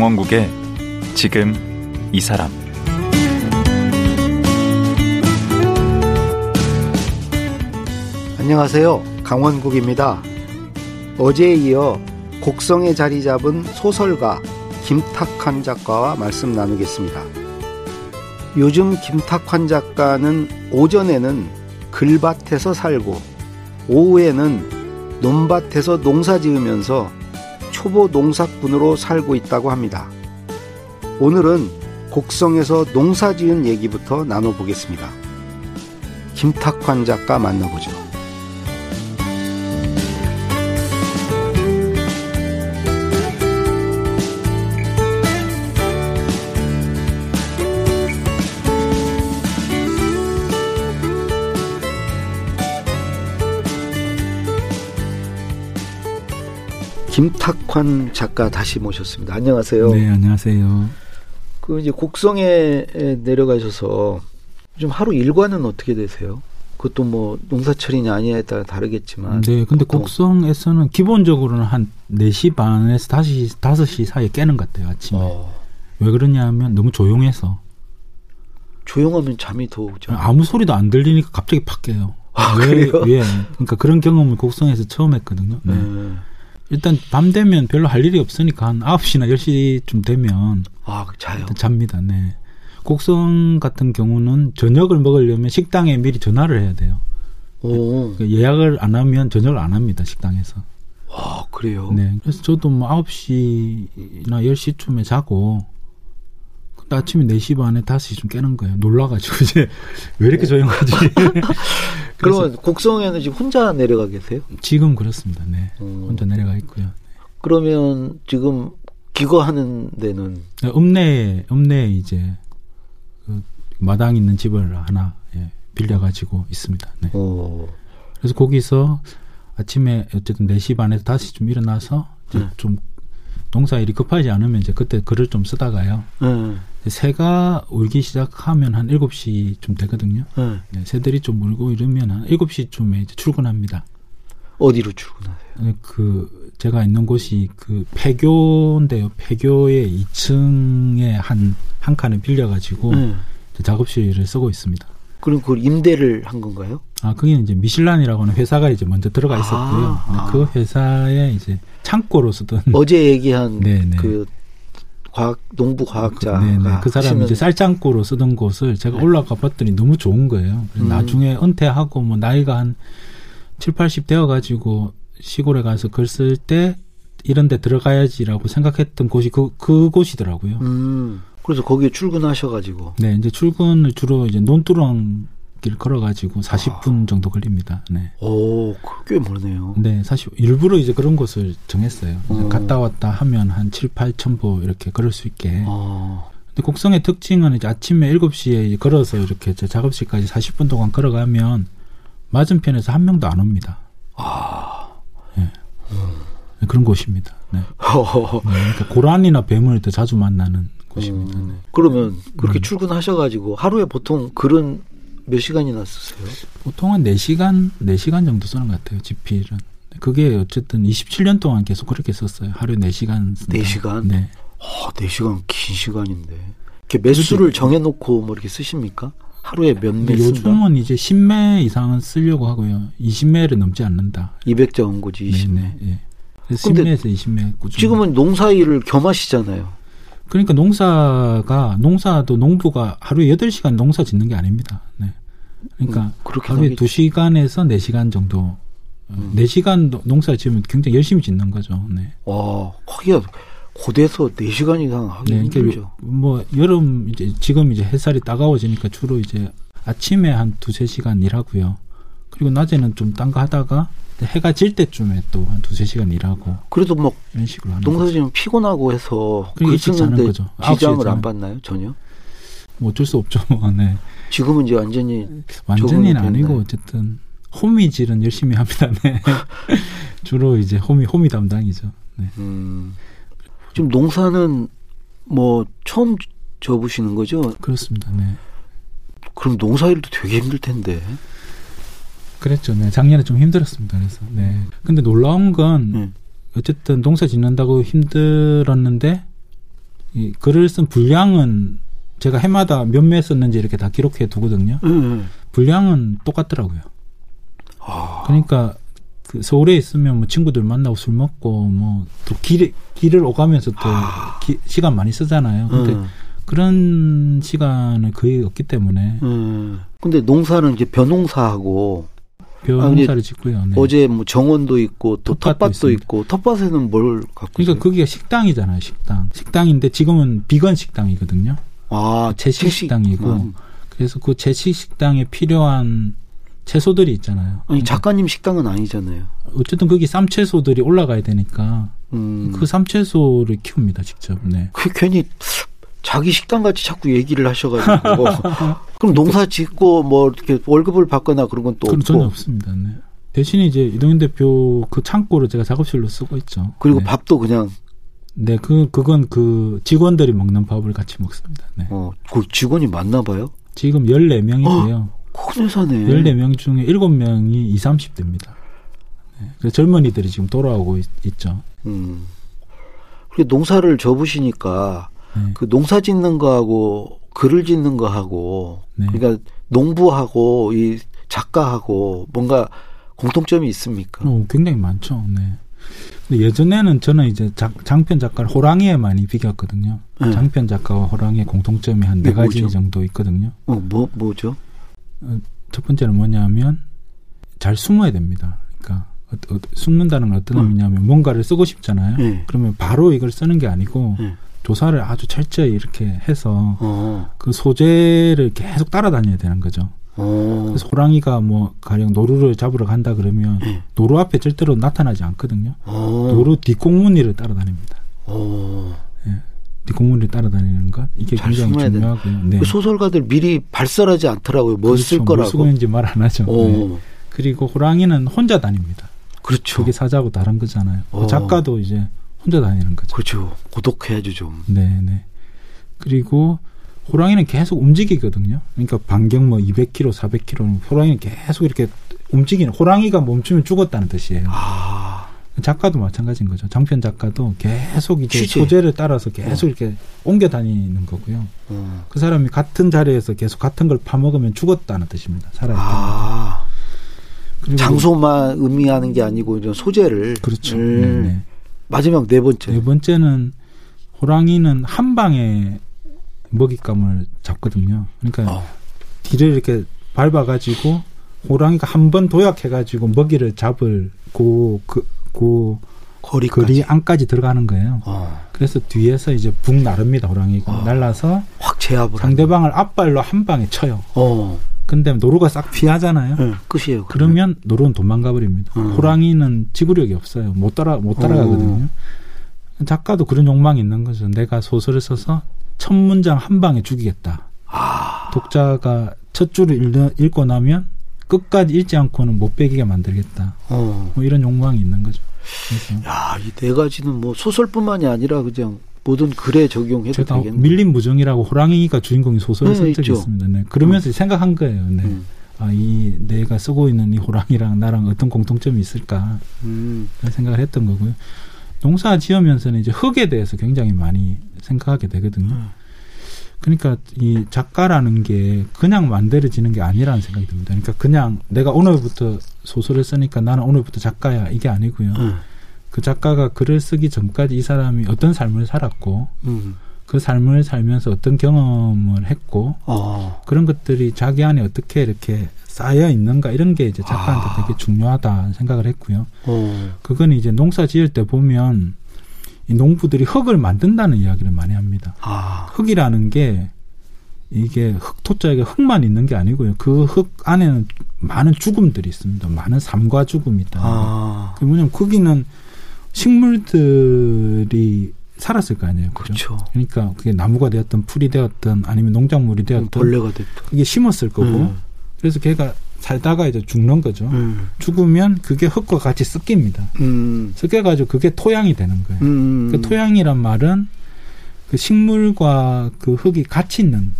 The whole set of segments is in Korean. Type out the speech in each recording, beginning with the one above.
강원국의 지금 이 사람 안녕하세요. 강원국입니다. 어제에 이어 곡성에 자리 잡은 소설가 김탁환 작가와 말씀 나누겠습니다. 요즘 김탁환 작가는 오전에는 글밭에서 살고 오후에는 논밭에서 농사 지으면서 초보 농사꾼으로 살고 있다고 합니다. 오늘은 곡성에서 농사 지은 얘기부터 나눠보겠습니다. 김탁환 작가 만나보죠. 김탁환 작가 다시 모셨습니다. 안녕하세요. 네, 안녕하세요. 그 이제 곡성에 내려가셔서 좀 하루 일과는 어떻게 되세요? 그것도 뭐 농사철이냐 아니냐에 따라 다르겠지만. 네, 근데 보통. 곡성에서는 기본적으로는 한 4시 반에서 5시, 5시 사이에 깨는 것 같아요, 아침에. 어. 왜 그러냐면 너무 조용해서. 조용하면 잠이 더 오죠. 아무 소리도 안 들리니까 갑자기 팍 깨요. 아, 왜, 그래요? 왜? 그러니까 그런 경험을 곡성에서 처음 했거든요. 네. 네. 일단 밤 되면 별로 할 일이 없으니까 한 9시나 10시쯤 되면 아, 자요. 잡니다. 네. 곡성 같은 경우는 저녁을 먹으려면 식당에 미리 전화를 해야 돼요. 오. 그러니까 예약을 안 하면 저녁을 안 합니다. 식당에서. 와, 그래요? 네. 그래서 저도 뭐 9시나 10시쯤에 자고 근데 아침에 4시 반에 5시쯤 깨는 거예요. 놀라 가지고 이제 왜 이렇게 조용하지? 그러면 곡성에는 지금 혼자 내려가 계세요? 지금 그렇습니다. 네. 음. 혼자 내려가 있고요. 그러면 지금 기거하는 데는 네, 읍내에 읍내에 이제 그 마당 있는 집을 하나 예, 빌려가지고 있습니다. 네. 오. 그래서 거기서 아침에 어쨌든 4시 반에서 5시쯤 일어나서 네. 좀 농사 일이 급하지 않으면 이제 그때 글을 좀 쓰다가요. 네. 새가 울기 시작하면 한 7시쯤 되거든요. 네. 네, 새들이 좀 울고 이러면 한 7시쯤에 이제 출근합니다. 어디로 출근하세요? 네, 그 제가 있는 곳이 그 폐교인데요. 폐교의 2층에 한 한 칸을 빌려 가지고 네. 작업실을 쓰고 있습니다. 그럼 그걸 임대를 한 건가요? 아, 그게 이제 미실란이라고 하는 회사가 이제 먼저 들어가 있었고요. 아, 아. 그 회사에 이제 창고로 쓰던 어제 얘기한 네네. 네. 그 과학 농부 과학자 그, 네네. 그 사람이 이제 쌀창고로 쓰던 곳을 제가 네. 올라가 봤더니 너무 좋은 거예요. 음. 나중에 은퇴하고 뭐 나이가 한 7, 80 되어 가지고 시골에 가서 글 쓸 때 이런 데 들어가야지라고 생각했던 곳이 그 그곳이더라고요. 음. 그래서 거기에 출근하셔가지고. 네, 이제 출근을 주로 이제 논두렁 길 걸어가지고 40분 아. 정도 걸립니다. 네. 오, 꽤 멀네요. 네, 사실 일부러 이제 그런 곳을 정했어요. 어. 갔다 왔다 하면 한 7, 8천 보 이렇게 걸을 수 있게. 아. 근데 곡성의 특징은 이제 아침에 7시에 걸어서 이렇게 제 작업실까지 40분 동안 걸어가면 맞은편에서 한 명도 안 옵니다. 아. 네. 음. 그런 곳입니다. 네. 네. 그러니까 고란이나 뱀을 더 자주 만나는 곳입니다. 음. 네. 그러면 그렇게 음. 출근하셔가지고 하루에 보통 글은 몇 시간이나 쓰세요? 보통은 4시간, 4시간 정도 쓰는 것 같아요, 지필은. 그게 어쨌든 27년 동안 계속 그렇게 썼어요. 하루에 4시간. 쓴다. 4시간? 네. 아, 4시간 긴 시간인데. 이렇게 매수를 정해놓고 뭐 이렇게 쓰십니까? 하루에 몇매 요즘은 이제 10매 이상은 쓰려고 하고요. 20매를 넘지 않는다. 200자 원고지 20매. 네 네, 예. 10매에서 20매 꾸준히. 지금은 농사일을 겸하시잖아요. 그러니까 농사가 농사도 농부가 하루에 8시간 농사 짓는 게 아닙니다. 네. 그러니까 음, 하루에 2시간에서 4시간 정도 음. 4시간 농사 지으면 굉장히 열심히 짓는 거죠. 네. 와, 하기가 고대에서 4시간 이상 하기 네, 그러니까 힘들죠. 뭐 여름 이제 지금 이제 햇살이 따가워지니까 주로 이제 아침에 한 두세 시간 일하고요. 그리고 낮에는 좀 딴 거 하다가 해가 질 때쯤에 또 한 두세 시간 일하고 그래도 뭐 이런 식으로 하는 농사지면 피곤하고 해서 글 쓰는데 거죠. 지장을 안 받나요 전혀? 뭐 어쩔 수 없죠. 네. 지금은 이제 완전히 완전히는 아니고 어쨌든 호미질은 열심히 합니다. 네. 주로 이제 호미 호미 담당이죠. 네. 음. 지금 농사는 뭐 처음 접으시는 거죠? 그렇습니다. 네. 그럼 농사 일도 되게 힘들 텐데. 그랬죠. 네. 작년에 좀 힘들었습니다. 그래서. 네. 근데 놀라운 건 음. 어쨌든 농사 짓는다고 힘들었는데 이 글을 쓴 분량은 제가 해마다 몇 매 썼는지 이렇게 다 기록해 두거든요. 음. 분량은 똑같더라고요. 아. 그러니까 그 서울에 있으면 뭐 친구들 만나고 술 먹고 뭐 또 길, 길을 오가면서 또 기, 시간 많이 쓰잖아요. 근데 음. 그런 시간은 거의 없기 때문에 음. 근데 농사는 이제 벼농사하고 벼 농사를 짓고요. 네. 어제 뭐 정원도 있고 또 텃밭도 텃밭도. 있고 텃밭에는 뭘 갖고 그러니까 있어요? 거기가 식당이잖아요. 식당. 식당인데 지금은 비건 식당이거든요. 아 채식. 식당이고 음. 그래서 그 채식 식당에 필요한 채소들이 있잖아요. 아니 작가님 식당은 아니잖아요. 어쨌든 거기 쌈채소들이 올라가야 되니까 음. 그 쌈채소를 키웁니다 직접. 네. 그 괜히 자기 식당 같이 자꾸 얘기를 하셔가지고 그럼 농사 짓고 뭐 이렇게 월급을 받거나 그런 건 또 없고 전혀 없습니다. 네. 대신에 이제 이동현 대표 그 창고를 제가 작업실로 쓰고 있죠. 그리고 네. 밥도 그냥 네, 그 그건 그 직원들이 먹는 밥을 같이 먹습니다. 네. 어, 그 직원이 많나 봐요. 지금 14명이고요. 큰 회사네. 14명 중에 7명이 20, 30대입니다. 네. 그래서 젊은이들이 지금 돌아오고 있, 죠 음. 그리고 농사를 접으시니까 네. 그 농사 짓는 거하고 글을 짓는 거하고 네. 그러니까 농부하고 이 작가하고 뭔가 공통점이 있습니까? 어, 굉장히 많죠. 네. 근데 예전에는 저는 이제 작- 장편 작가를 호랑이에 많이 비겼거든요. 네. 장편 작가와 호랑이의 공통점이 한네 네, 가지? 정도 있거든요. 어, 뭐 뭐죠? 첫 번째는 뭐냐면 잘 숨어야 됩니다. 그러니까 어, 어, 숨는다는 건 어떤 음. 의미냐면 뭔가를 쓰고 싶잖아요. 네. 그러면 바로 이걸 쓰는 게 아니고 네. 조사를 아주 철저히 이렇게 해서 어, 그 소재를 계속 따라다녀야 되는 거죠. 어, 그래서 호랑이가 뭐 가령 노루를 잡으러 간다 그러면 네. 노루 앞에 절대로 나타나지 않거든요. 어, 노루 뒷공무니를 따라다닙니다. 어. 뒷공무니를 따라다니는 것 이게 잘 굉장히. 중요하고요. 네. 그 소설가들 미리 발설하지 않더라고요. 뭐쓸 그렇죠. 뭘 거라고. 있는지 말안 하죠. 어, 네. 그리고 호랑이는 혼자 다닙니다. 그렇죠. 저게 사자하고 다른 거잖아요. 어. 작가도 이제 혼자 다니는 거죠. 그렇죠. 고독해야죠 좀. 네, 네. 그리고 호랑이는 계속 움직이거든요. 그러니까 반경 뭐 200km, 400km 호랑이는 계속 이렇게 움직이는 호랑이가 멈추면 죽었다는 뜻이에요. 아, 작가도 마찬가지인 거죠. 장편 작가도 계속 이제 취재. 소재를 따라서 계속 이렇게 옮겨 다니는 거고요. 어. 그 사람이 같은 자리에서 계속 같은 걸 파먹으면 죽었다는 뜻입니다. 살아있다. 아, 장소만 의미하는 게 아니고 이런 소재를. 그렇죠. 음. 마지막 네 번째. 네 번째는 호랑이는 한 방에 먹잇감을 잡거든요. 그러니까 어. 뒤를 이렇게 밟아가지고 호랑이가 한 번 도약해가지고 먹이를 잡을 그, 그, 그 거리까지. 거리 안까지 들어가는 거예요. 어. 그래서 뒤에서 이제 붕 나릅니다, 호랑이가. 어. 날라서 확 제압을. 상대방을 앞발로 한 방에 쳐요. 어. 근데 노루가 싹 피하잖아요. 네, 끝이에요. 그러면 노루는 도망가 버립니다. 음. 호랑이는 지구력이 없어요. 못 따라 못 따라가거든요. 작가도 그런 욕망이 있는 거죠. 내가 소설을 써서 첫 문장 한 방에 죽이겠다. 아, 독자가 첫 줄을 읽, 읽고 나면 끝까지 읽지 않고는 못 베기게 만들겠다. 어. 뭐 이런 욕망이 있는 거죠. 그래서 야, 이 네 가지는 뭐 소설뿐만이 아니라 그냥 모든 글에 적용해도 제가 되겠네. 밀림 무정이라고 호랑이가 주인공인 소설을 네, 쓴 적이 있죠. 있습니다. 네. 그러면서 생각한 거예요. 네. 음. 아, 이 내가 쓰고 있는 이 호랑이랑 나랑 어떤 공통점이 있을까? 음. 그런 생각을 했던 거고요. 농사 지으면서는 이제 흙에 대해서 굉장히 많이 생각하게 되거든요. 음. 그러니까 이 작가라는 게 그냥 만들어지는 게 아니라는 생각이 듭니다. 그러니까 그냥 내가 오늘부터 소설을 쓰니까 나는 오늘부터 작가야 이게 아니고요. 음. 그 작가가 글을 쓰기 전까지 이 사람이 어떤 삶을 살았고 음. 그 삶을 살면서 어떤 경험을 했고 어. 그런 것들이 자기 안에 어떻게 이렇게 쌓여 있는가 이런 게 이제 작가한테 아. 되게 중요하다 생각을 했고요. 어. 그건 이제 농사 지을 때 보면 이 농부들이 흙을 만든다는 이야기를 많이 합니다. 아. 흙이라는 게 이게 흙토자에게 흙만 있는 게 아니고요. 그 흙 안에는 많은 죽음들이 있습니다. 많은 삶과 죽음이 있다. 아. 그 뭐냐면 거기는 식물들이 살았을 거 아니에요. 그죠? 그렇죠. 그러니까 그게 나무가 되었던 풀이 되었던 아니면 농작물이 되었던 벌레가 됐다. 그게 심었을 거고 음. 그래서 걔가 살다가 이제 죽는 거죠. 음. 죽으면 그게 흙과 같이 섞입니다. 음. 섞여가지고 그게 토양이 되는 거예요. 음. 그 토양이란 말은 그 식물과 그 흙이 같이 있는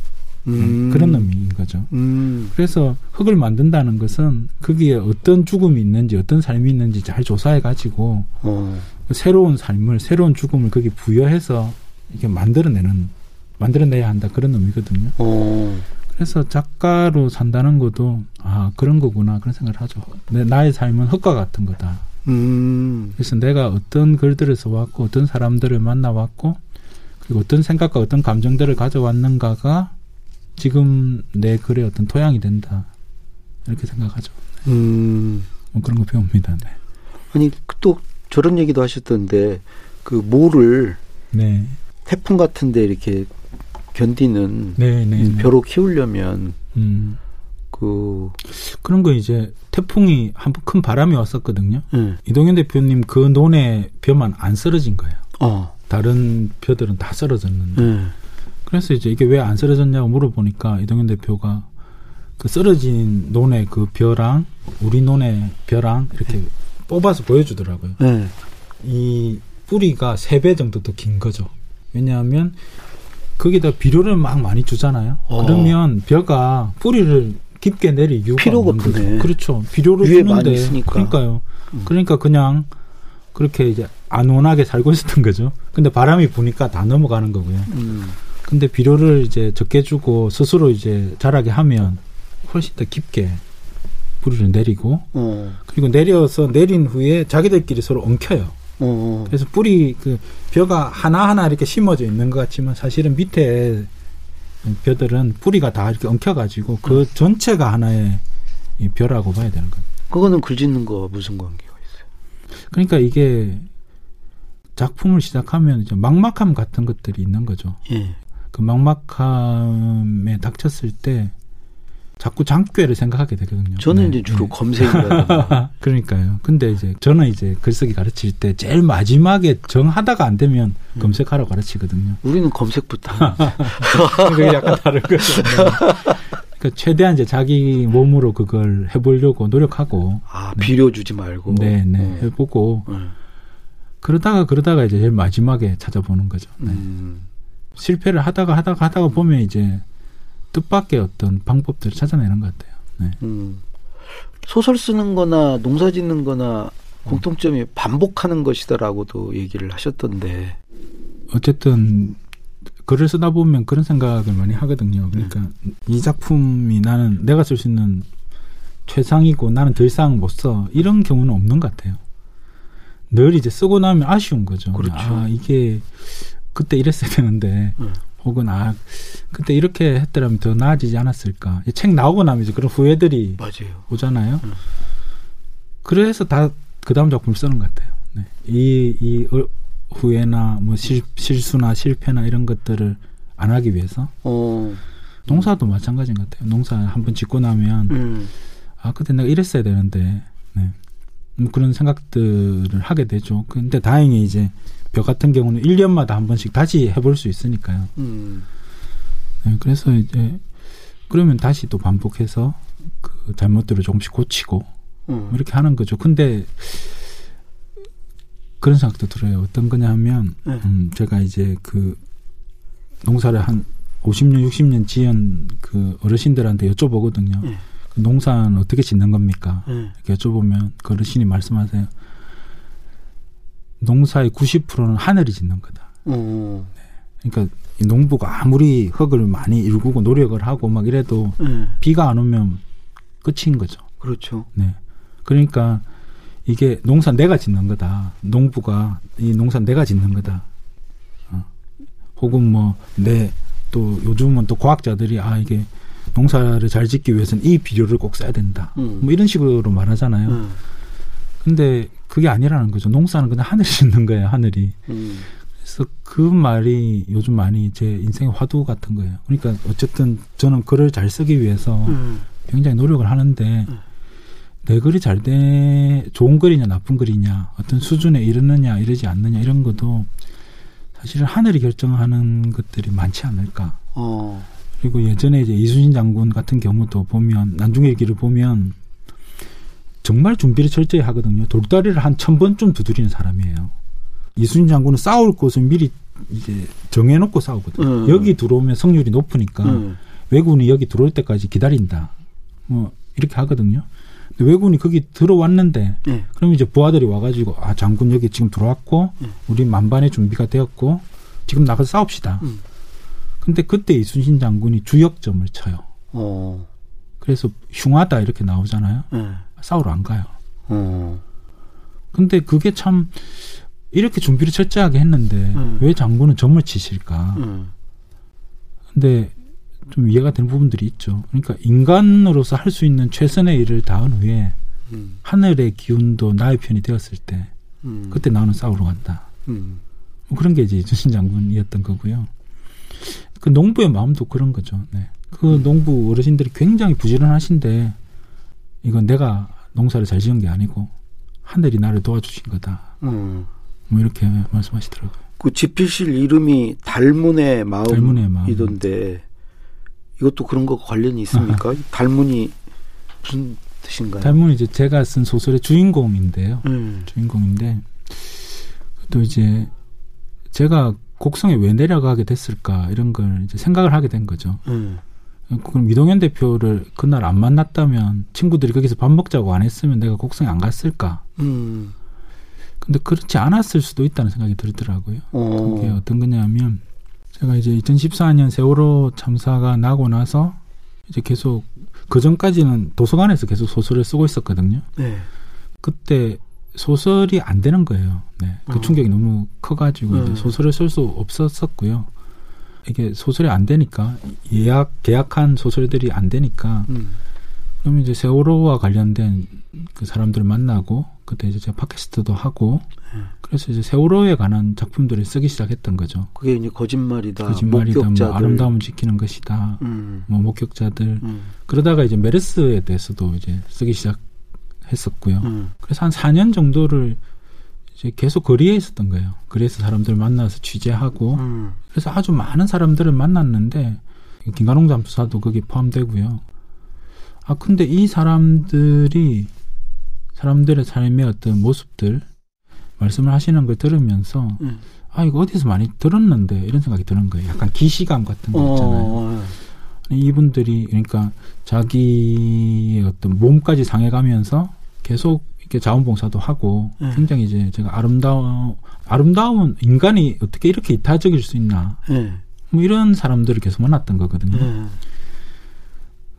음. 그런 의미인 거죠. 음. 그래서 흙을 만든다는 것은 거기에 어떤 죽음이 있는지 어떤 삶이 있는지 잘 조사해 가지고 어. 새로운 삶을 새로운 죽음을 거기 부여해서 이게 만들어내는 만들어내야 한다 그런 의미거든요. 오. 그래서 작가로 산다는 것도 아 그런 거구나 그런 생각을 하죠. 내 나의 삶은 흙과 같은 거다. 음. 그래서 내가 어떤 글들을 써왔고 어떤 사람들을 만나왔고 그리고 어떤 생각과 어떤 감정들을 가져왔는가가 지금 내 글의 어떤 토양이 된다 이렇게 생각하죠. 음. 뭐 그런 거 배웁니다. 네. 아니 또 저런 얘기도 하셨던데 그 모를 네. 태풍 같은데 이렇게 견디는 네, 네, 네. 벼로 키우려면 음. 그 그런 거 이제 태풍이 한 번 큰 바람이 왔었거든요. 네. 이동현 대표님 그 논에 벼만 안 쓰러진 거예요. 어. 다른 벼들은 다 쓰러졌는데. 네. 그래서 이제 이게 왜 안 쓰러졌냐고 물어보니까 이동현 대표가 그 쓰러진 논의 그 벼랑 우리 논의 벼랑 이렇게 네. 뽑아서 보여주더라고요. 네. 이 뿌리가 세 배 정도 더 긴 거죠. 왜냐하면 거기다 비료를 막 많이 주잖아요. 어. 그러면 벼가 뿌리를 깊게 내릴 이유가 필요가 없네. 그렇죠. 비료를 주는데 그러니까요. 음. 그러니까 그냥 그렇게 이제 안온하게 살고 있었던 거죠. 근데 바람이 부니까 다 넘어가는 거고요. 음. 근데 비료를 이제 적게 주고 스스로 이제 자라게 하면 훨씬 더 깊게 뿌리를 내리고 어. 그리고 내려서 내린 후에 자기들끼리 서로 엉켜요. 어. 그래서 뿌리 그 벼가 하나 하나 이렇게 심어져 있는 것 같지만 사실은 밑에 벼들은 뿌리가 다 이렇게 엉켜가지고 그 음. 전체가 하나의 벼라고 봐야 되는 거예요. 그거는 글 짓는 거 무슨 관계가 있어요? 그러니까 이게 작품을 시작하면 이제 막막함 같은 것들이 있는 거죠. 예. 그 막막함에 닥쳤을 때 자꾸 장꾀를 생각하게 되거든요. 저는 네. 이제 주로 네. 검색이라 그러니까요. 근데 이제 저는 이제 글쓰기 가르칠 때 제일 마지막에 정하다가 안 되면 음. 검색하라고 가르치거든요. 우리는 검색부터. 그게 약간 다른 거죠. 그러니까 최대한 이제 자기 몸으로 그걸 해보려고 노력하고. 아 비료 주지 말고. 네네 네. 음. 해보고. 음. 그러다가 그러다가 이제 제일 마지막에 찾아보는 거죠. 네. 음. 실패를 하다가 하다가 하다가 보면 이제 뜻밖의 어떤 방법들을 찾아내는 것 같아요. 네. 음. 소설 쓰는 거나 농사 짓는 거나 공통점이 반복하는 것이다라고도 얘기를 하셨던데. 어쨌든 글을 쓰다 보면 그런 생각을 많이 하거든요. 그러니까 네. 이 작품이 나는 내가 쓸 수 있는 최상이고 나는 더 이상 못 써. 이런 경우는 없는 것 같아요. 늘 이제 쓰고 나면 아쉬운 거죠. 그렇죠. 아, 이게 그때 이랬어야 되는데 네. 혹은 아 그때 이렇게 했더라면 더 나아지지 않았을까. 책 나오고 나면 이제 그런 후회들이 맞아요. 오잖아요. 음. 그래서 다 그 다음 작품을 쓰는 것 같아요. 네. 이, 이 후회나 뭐 실, 실수나 실패나 이런 것들을 안 하기 위해서. 어. 농사도 마찬가지인 것 같아요. 농사 한 번 짓고 나면 음. 아 그때 내가 이랬어야 되는데 네. 뭐 그런 생각들을 하게 되죠. 근데 다행히 이제 벽 같은 경우는 1년마다 한 번씩 다시 해볼 수 있으니까요. 음. 네, 그래서 이제 그러면 다시 또 반복해서 그 잘못들을 조금씩 고치고 음. 이렇게 하는 거죠. 근데 그런 생각도 들어요. 어떤 거냐 하면 네. 음, 제가 이제 그 농사를 한 50년, 60년 지은 그 어르신들한테 여쭤보거든요. 네. 그 농사는 어떻게 짓는 겁니까? 네. 이렇게 여쭤보면 그 어르신이 말씀하세요. 농사의 90%는 하늘이 짓는 거다. 음. 네. 그러니까 농부가 아무리 흙을 많이 일구고 노력을 하고 막 이래도 네. 비가 안 오면 끝인 거죠. 그렇죠. 네. 그러니까 이게 농사 내가 짓는 거다. 농부가 이 농사 내가 짓는 거다. 어. 혹은 뭐 내 또 요즘은 또 과학자들이 아 이게 농사를 잘 짓기 위해서는 이 비료를 꼭 써야 된다. 음. 뭐 이런 식으로 말하잖아요. 음. 근데 그게 아니라는 거죠. 농사는 그냥 하늘이 짓는 거예요, 하늘이. 음. 그래서 그 말이 요즘 많이 제 인생의 화두 같은 거예요. 그러니까 어쨌든 저는 글을 잘 쓰기 위해서 음. 굉장히 노력을 하는데 음. 내 글이 잘 돼, 좋은 글이냐, 나쁜 글이냐, 어떤 수준에 이르느냐, 이르지 않느냐, 이런 것도 사실은 하늘이 결정하는 것들이 많지 않을까. 어. 그리고 예전에 이제 이순신 장군 같은 경우도 보면, 길을 보면 정말 준비를 철저히 하거든요. 돌다리를 한 천 번쯤 두드리는 사람이에요. 이순신 장군은 싸울 곳을 미리 이제 정해놓고 싸우거든요. 음. 여기 들어오면 성률이 높으니까 음. 왜군이 여기 들어올 때까지 기다린다. 뭐 이렇게 하거든요. 근데 왜군이 거기 들어왔는데 음. 그럼 이제 부하들이 와가지고 아 장군 여기 지금 들어왔고 우리 만반의 준비가 되었고 지금 나가서 싸웁시다. 음. 근데 그때 이순신 장군이 주역점을 쳐요. 어. 그래서 흉하다 이렇게 나오잖아요. 네. 싸우러 안 가요. 어. 근데 그게 참 이렇게 준비를 철저하게 했는데 음. 왜 장군은 점을 치실까? 음. 근데 좀 이해가 되는 부분들이 있죠. 그러니까 인간으로서 할 수 있는 최선의 일을 다한 후에 음. 하늘의 기운도 나의 편이 되었을 때 음. 그때 나는 싸우러 간다. 음. 뭐 그런 게 이제 주신 장군이었던 거고요. 그 농부의 마음도 그런 거죠. 네. 그 음. 농부 어르신들이 굉장히 부지런하신데 이건 내가 농사를 잘 지은 게 아니고 하늘이 나를 도와주신 거다. 음. 뭐 이렇게 말씀하시더라고요. 그 지필실 이름이 달문의 마음이던데 마음. 이것도 그런 거 관련이 있습니까? 달문이 무슨 뜻인가요? 달문이 이제 제가 쓴 소설의 주인공인데요. 음. 주인공인데 또 이제 제가 곡성에 왜 내려가게 됐을까 이런 걸 이제 생각을 하게 된 거죠. 음. 그럼 이동현 대표를 그날 안 만났다면 친구들이 거기서 밥 먹자고 안 했으면 내가 곡성에 안 갔을까? 음. 근데 그렇지 않았을 수도 있다는 생각이 들더라고요. 어. 그게 어떤 거냐면 제가 이제 2014년 세월호 참사가 나고 나서 이제 계속 그 전까지는 도서관에서 계속 소설을 쓰고 있었거든요. 네. 그때 소설이 안 되는 거예요. 네. 그 어. 충격이 너무 커가지고 네. 이제 소설을 쓸 수 없었었고요. 이게 소설이 안 되니까 예약 계약한 소설들이 안 되니까 음. 그러면 이제 세월호와 관련된 그 사람들을 만나고 그때 이제 제가 팟캐스트도 하고 네. 그래서 이제 세월호에 관한 작품들을 쓰기 시작했던 거죠. 그게 이제 거짓말이다. 거짓말이다. 뭐 아름다움을 지키는 것이다. 음. 뭐 목격자들. 음. 그러다가 이제 메르스에 대해서도 이제 쓰기 시작했었고요. 음. 그래서 한 4년 정도를 계속 거리에 있었던 거예요. 그래서 사람들 만나서 취재하고 음. 그래서 아주 많은 사람들을 만났는데 김가롱 잠수사도 거기 포함되고요. 아 근데 이 사람들이 사람들의 삶의 어떤 모습들 말씀을 하시는 걸 들으면서 음. 아 이거 어디서 많이 들었는데 이런 생각이 드는 거예요. 약간 기시감 같은 거 있잖아요. 어. 이분들이 그러니까 자기의 어떤 몸까지 상해가면서 계속 이렇게 자원봉사도 하고 네. 굉장히 이제 제가 아름다워 아름다운 인간이 어떻게 이렇게 이타적일 수 있나 네. 뭐 이런 사람들을 계속 만났던 거거든요. 네.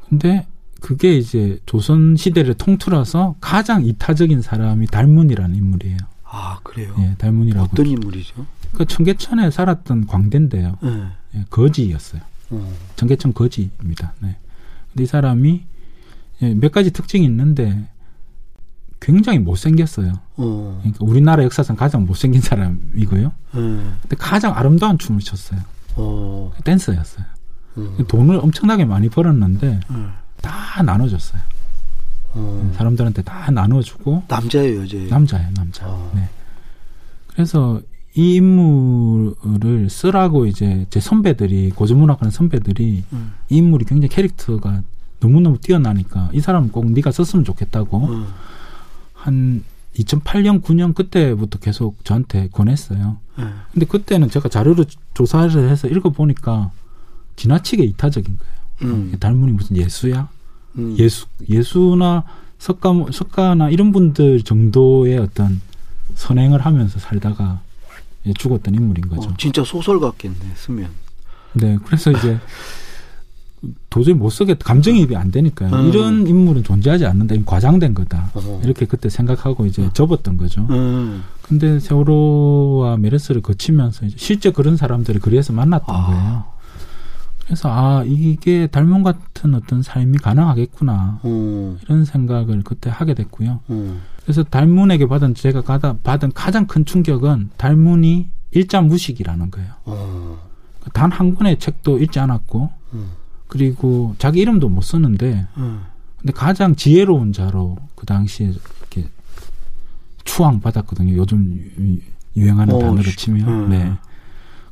근데 그게 이제 조선 시대를 통틀어서 가장 이타적인 사람이 달문이라는 인물이에요. 아 그래요? 예, 달문이라고. 어떤 인물이죠? 그 청계천에 살았던 광대인데요. 네. 예, 거지였어요. 어. 청계천 거지입니다. 네. 근데 이 사람이 예, 몇 가지 특징이 있는데 굉장히 못생겼어요. 어. 그러니까 우리나라 역사상 가장 못생긴 사람이고요. 음. 근데 가장 아름다운 춤을 췄어요. 어. 댄서였어요. 음. 돈을 엄청나게 많이 벌었는데 음. 다 나눠줬어요. 어. 사람들한테 다 나눠주고 남자예요, 여자예요? 남자예요, 남자. 어. 네. 그래서 이 인물을 쓰라고 이제 제 선배들이 고전문학하는 선배들이 음. 이 인물이 굉장히 캐릭터가 너무너무 뛰어나니까 이 사람은 꼭 네가 썼으면 좋겠다고 음. 한 2008년 9년 그때부터 계속 저한테 권했어요. 음. 근데 그때는 제가 자료를 조사를 해서 읽어보니까 지나치게 이타적인 거예요. 음. 달문이 무슨 예수야? 음. 예수 예수나 석가 석가나 이런 분들 정도의 어떤 선행을 하면서 살다가 죽었던 인물인 거죠. 어, 진짜 소설 같겠네 쓰면. 네, 그래서 이제 도저히 못 쓰겠다. 감정이입이 안 되니까요. 음. 이런 인물은 존재하지 않는다. 이 과장된 거다. 어. 이렇게 그때 생각하고 이제 어. 접었던 거죠. 음. 근데 세월호와 메르스를 거치면서 이제 실제 그런 사람들을 그리에서 만났던 아. 거예요. 그래서 아 이게 달문 같은 어떤 삶이 가능하겠구나 음. 이런 생각을 그때 하게 됐고요. 음. 그래서 달문에게 받은 제가 받은 가장 큰 충격은 달문이 일자 무식이라는 거예요. 어. 단한 권의 책도 읽지 않았고 음. 그리고 자기 이름도 못 쓰는데 음. 근데 가장 지혜로운 자로 그 당시에 이렇게 추앙 받았거든요. 요즘 유행하는 오, 단어로 치면. 음. 네.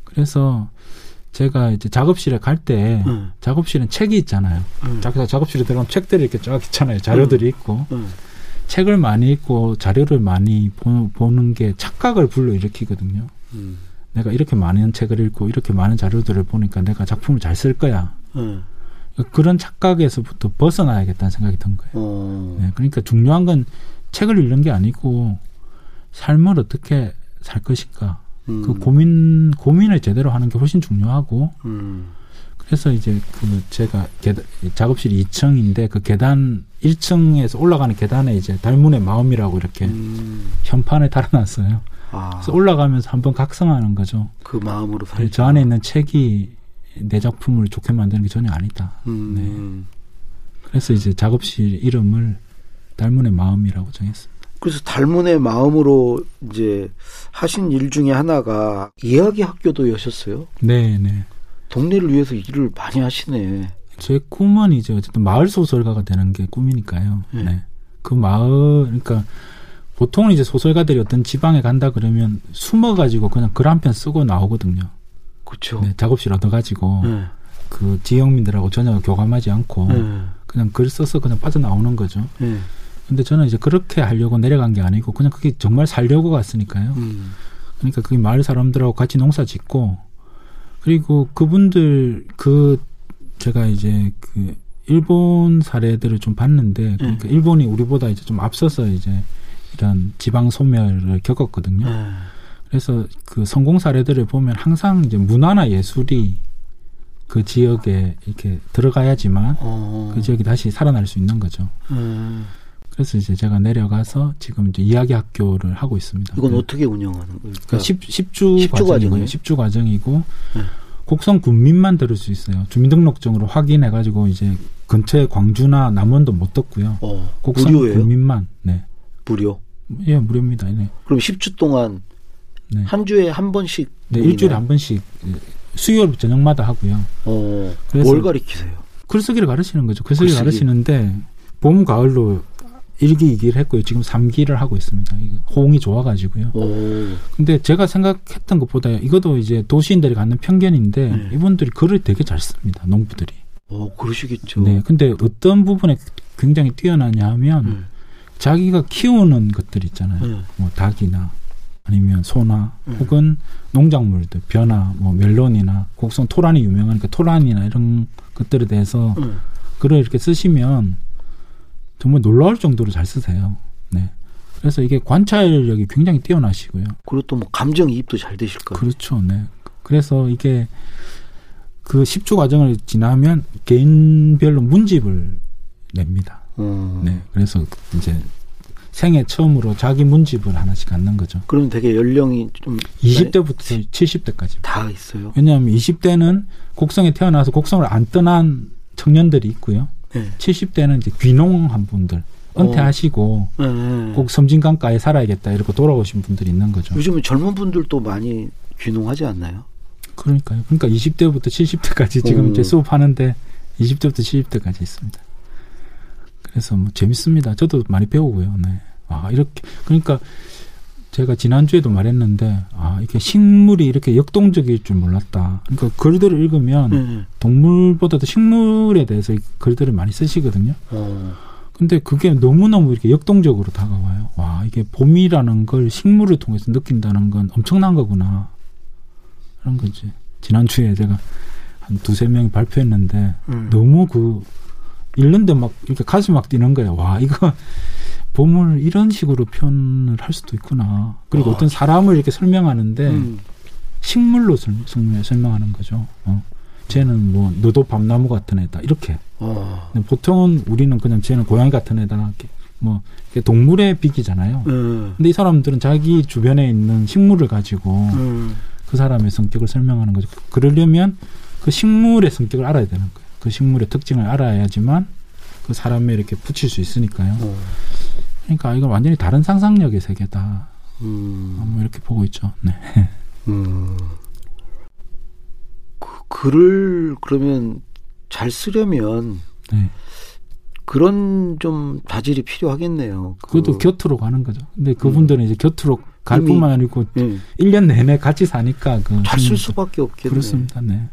그래서 제가 이제 작업실에 갈때 음. 작업실은 책이 있잖아요. 음. 작업실에 들어가면 책들이 이렇게 쫙 있잖아요. 자료들이 음. 있고 음. 책을 많이 읽고 자료를 많이 보, 는게 착각을 불러일으키거든요. 음. 내가 이렇게 많은 책을 읽고 이렇게 많은 자료들을 보니까 내가 작품을 잘 쓸 거야. 음. 그런 착각에서부터 벗어나야겠다는 생각이 든 거예요. 어. 네, 그러니까 중요한 건 책을 읽는 게 아니고 삶을 어떻게 살 것인가 음. 그 고민 고민을 제대로 하는 게 훨씬 중요하고 음. 그래서 이제 그 제가 계단, 작업실이 2층인데 그 계단 1층에서 올라가는 계단에 이제 달문의 마음이라고 이렇게 음. 현판에 달아놨어요. 아. 그래서 올라가면서 한번 각성하는 거죠. 그 마음으로. 네, 저 안에 있는 책이 내 작품을 좋게 만드는 게 전혀 아니다. 음. 네. 그래서 이제 작업실 이름을 달문의 마음이라고 정했습니다. 그래서 달문의 마음으로 이제 하신 일 중에 하나가 이야기 학교도 여셨어요? 네, 네. 동네를 위해서 일을 많이 하시네. 제 꿈은 이제 어쨌든 마을 소설가가 되는 게 꿈이니까요. 네. 네. 그 마을, 그러니까 보통은 이제 소설가들이 어떤 지방에 간다 그러면 숨어가지고 그냥 글 한 편 쓰고 나오거든요. 그렇죠. 네, 작업실 얻어가지고 네. 그 지역민들하고 전혀 교감하지 않고 네. 그냥 글 써서 그냥 빠져나오는 거죠. 네. 근데 저는 이제 그렇게 하려고 내려간 게 아니고 그냥 그게 정말 살려고 갔으니까요. 음. 그러니까 그게 마을 사람들하고 같이 농사 짓고 그리고 그분들 그 제가 이제 그 일본 사례들을 좀 봤는데 그러니까 네. 일본이 우리보다 이제 좀 앞서서 이제 이런 지방 소멸을 겪었거든요. 네. 그래서 그 성공 사례들을 보면 항상 이제 문화나 예술이 그 지역에 이렇게 들어가야지만 어. 그 지역이 다시 살아날 수 있는 거죠. 음. 그래서 이제 제가 내려가서 지금 이제 이야기 학교를 하고 있습니다. 이건 네. 어떻게 운영하는 거예요? 그러니까 10, 10주, 10주 과정이고요. 10주 과정이고 네. 곡성 군민만 들을 수 있어요. 주민등록증으로 확인해 가지고 이제 근처에 광주나 남원도 못 듣고요. 어, 곡성 무료예요? 군민만. 네. 무료. 예, 무료입니다. 네. 그럼 10주 동안 네. 한 주에 한 번씩 네, 일주일에 한 번씩 수요일 저녁마다 하고요. 어. 뭘 가르치세요? 글쓰기를 가르치는 거죠. 글쓰기 글쓰기. 가르치는데 봄 가을로 1기, 2기를 했고요. 지금 3기를 하고 있습니다. 호응이 좋아가지고요. 오. 근데 제가 생각했던 것보다 이것도 이제 도시인들이 갖는 편견인데 네. 이분들이 글을 되게 잘 씁니다. 농부들이. 어, 그러시겠죠. 네. 근데 어떤 부분에 굉장히 뛰어나냐 하면 네. 자기가 키우는 것들 있잖아요. 네. 뭐 닭이나 아니면 소나 네. 혹은 농작물들, 벼나 뭐 멜론이나 곡성 토란이 유명하니까 토란이나 이런 것들에 대해서 네. 글을 이렇게 쓰시면 정말 놀라울 정도로 잘 쓰세요. 네. 그래서 이게 관찰력이 굉장히 뛰어나시고요. 그리고 또 뭐 감정이입도 잘 되실 거예요. 그렇죠. 네. 그래서 이게 그 10주 과정을 지나면 개인별로 문집을 냅니다. 음. 네. 그래서 이제 생애 처음으로 자기 문집을 하나씩 갖는 거죠. 그러면 되게 연령이 좀 20대부터 네. 70대까지 다 있어요. 왜냐하면 20대는 곡성에 태어나서 곡성을 안 떠난 청년들이 있고요. 네. 70대는 이제 귀농한 분들 은퇴하시고 어. 네. 꼭 섬진강가에 살아야겠다 이렇게 돌아오신 분들이 있는 거죠. 요즘은 젊은 분들도 많이 귀농하지 않나요? 그러니까요. 그러니까 20대부터 70대까지 지금 오. 이제 수업하는데 20대부터 70대까지 있습니다. 그래서 뭐 재밌습니다. 저도 많이 배우고요. 네. 아, 이렇게 그러니까 제가 지난주에도 말했는데 아 이게 식물이 이렇게 역동적일 줄 몰랐다. 그러니까 글들을 읽으면 음. 동물보다도 식물에 대해서 글들을 많이 쓰시거든요. 어. 근데 그게 너무너무 이렇게 역동적으로 다가와요. 와 이게 봄이라는 걸 식물을 통해서 느낀다는 건 엄청난 거구나. 그런 거지. 지난주에 제가 한 두세 명이 발표했는데 음. 너무 그 읽는데 막 이렇게 가슴 막 뛰는 거예요. 와 이거 봄을 이런 식으로 표현을 할 수도 있구나. 그리고 어. 떤 사람을 이렇게 설명하는데 음. 식물로 설명, 설명하는 거죠. 어. 쟤는 뭐 너도 밤나무 같은 애다 이렇게. 어. 보통은 우리는 그냥 쟤는 고양이 같은 애다 이렇게 뭐 동물의 비기잖아요. 음. 근데 이 사람들은 자기 주변에 있는 식물을 가지고 음. 그 사람의 성격을 설명하는 거죠. 그러려면 그 식물의 성격을 알아야 되는 거예요. 그 식물의 특징을 알아야지만 그 사람에 이렇게 붙일 수 있으니까요. 어. 그러니까 이건 완전히 다른 상상력의 세계다. 음. 뭐 이렇게 보고 있죠. 네. 음. 그 글을 그러면 잘 쓰려면 네. 그런 좀 자질이 필요하겠네요. 그것도 그, 곁으로 가는 거죠. 근데 그분들은 음. 이제 곁으로 갈 뿐만 아니고 네. 1년 내내 같이 사니까 그 잘쓸 수밖에 없겠네. 그렇습니다. 네.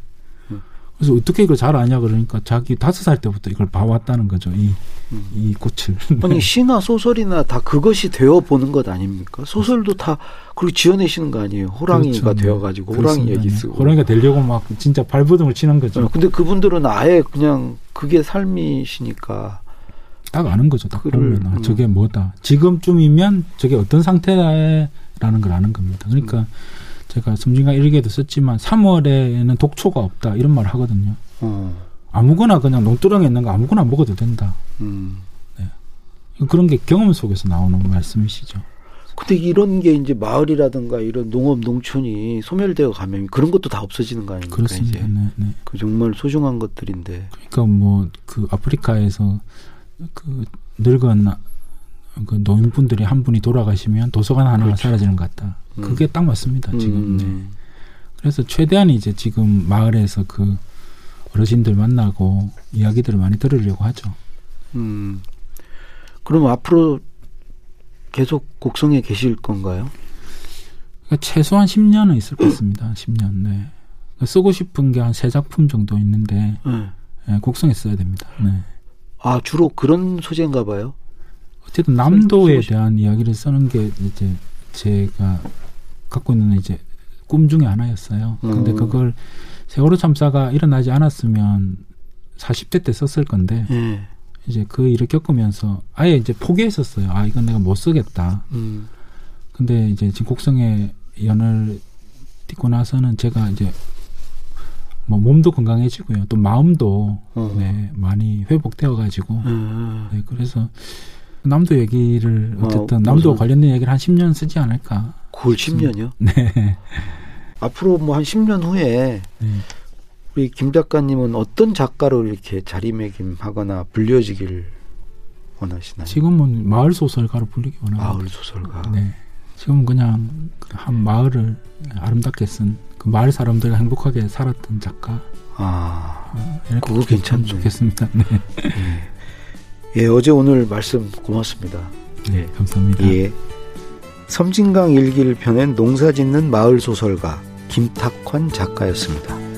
그래서 어떻게 이걸 잘 아냐 그러니까 자기 다섯 살 때부터 이걸 봐왔다는 거죠. 이, 음. 이 꽃을. 아니, 시나 소설이나 다 그것이 되어 보는 것 아닙니까? 소설도 다 그렇게 지어내시는 거 아니에요. 호랑이가 그렇죠. 네. 되어가지고 호랑이 얘기 쓰고. 호랑이가 되려고 막 진짜 발버둥을 치는 거죠. 어, 근데 그분들은 아예 그냥 그게 삶이시니까. 딱 아는 거죠. 딱 그를, 보면. 아, 저게 음. 뭐다. 지금쯤이면 저게 어떤 상태라는 걸 아는 겁니다. 그러니까 음. 제가 섬진강 일기에도 썼지만 3월에는 독초가 없다 이런 말을 하거든요. 어. 아무거나 그냥 농두렁에 있는 거 아무거나 먹어도 된다. 음. 네. 그런 게 경험 속에서 나오는 말씀이시죠. 근데 이런 게 이제 마을이라든가 이런 농업 농촌이 소멸되어 가면 그런 것도 다 없어지는 거 아닙니까? 그렇습니다. 네, 네. 그 정말 소중한 것들인데. 그러니까 뭐 그 아프리카에서 그 늙은 그 노인분들이 한 분이 돌아가시면 도서관 하나가 그렇죠. 사라지는 것 같다. 음. 그게 딱 맞습니다. 지금. 음. 네. 그래서 최대한 이제 지금 마을에서 그 어르신들 만나고 이야기들을 많이 들으려고 하죠. 음. 그럼 앞으로 계속 곡성에 계실 건가요? 그러니까 최소한 10년은 있을 것 같습니다. 10년. 네. 그러니까 쓰고 싶은 게 한 세 작품 정도 있는데 네. 네, 곡성에 써야 됩니다. 네. 아 주로 그런 소재인가 봐요. 어쨌든 남도에 대한 이야기를 쓰는 게 이제 제가 갖고 있는 이제 꿈 중에 하나였어요. 근데 음. 그걸 세월호 참사가 일어나지 않았으면 40대 때 썼을 건데 네. 이제 그 일을 겪으면서 아예 이제 포기했었어요. 아 이건 내가 못 쓰겠다. 음. 근데 이제 지금 곡성에 연을 딛고 나서는 제가 이제 뭐 몸도 건강해지고요. 또 마음도 어. 네, 많이 회복되어 가지고 음. 네, 그래서 남도 얘기를 어쨌든 어, 남도 관련된 얘기를 한 10년 쓰지 않을까. 그 10년이요? 네. 앞으로 뭐 한 10년 후에 네. 우리 김 작가님은 어떤 작가로 이렇게 자리매김하거나 불려지길 원하시나요? 지금은 마을 소설가로 불리기 원합니다. 마을 소설가. 네. 지금은 그냥 한 마을을 아름답게 쓴 그 마을 사람들 행복하게 살았던 작가. 아, 어, 그거 괜찮네. 좋겠습니다. 네. 네. 예, 어제 오늘 말씀 고맙습니다. 네, 감사합니다. 예. 섬진강 일기를 펴낸 농사짓는 마을 소설가 김탁환 작가였습니다.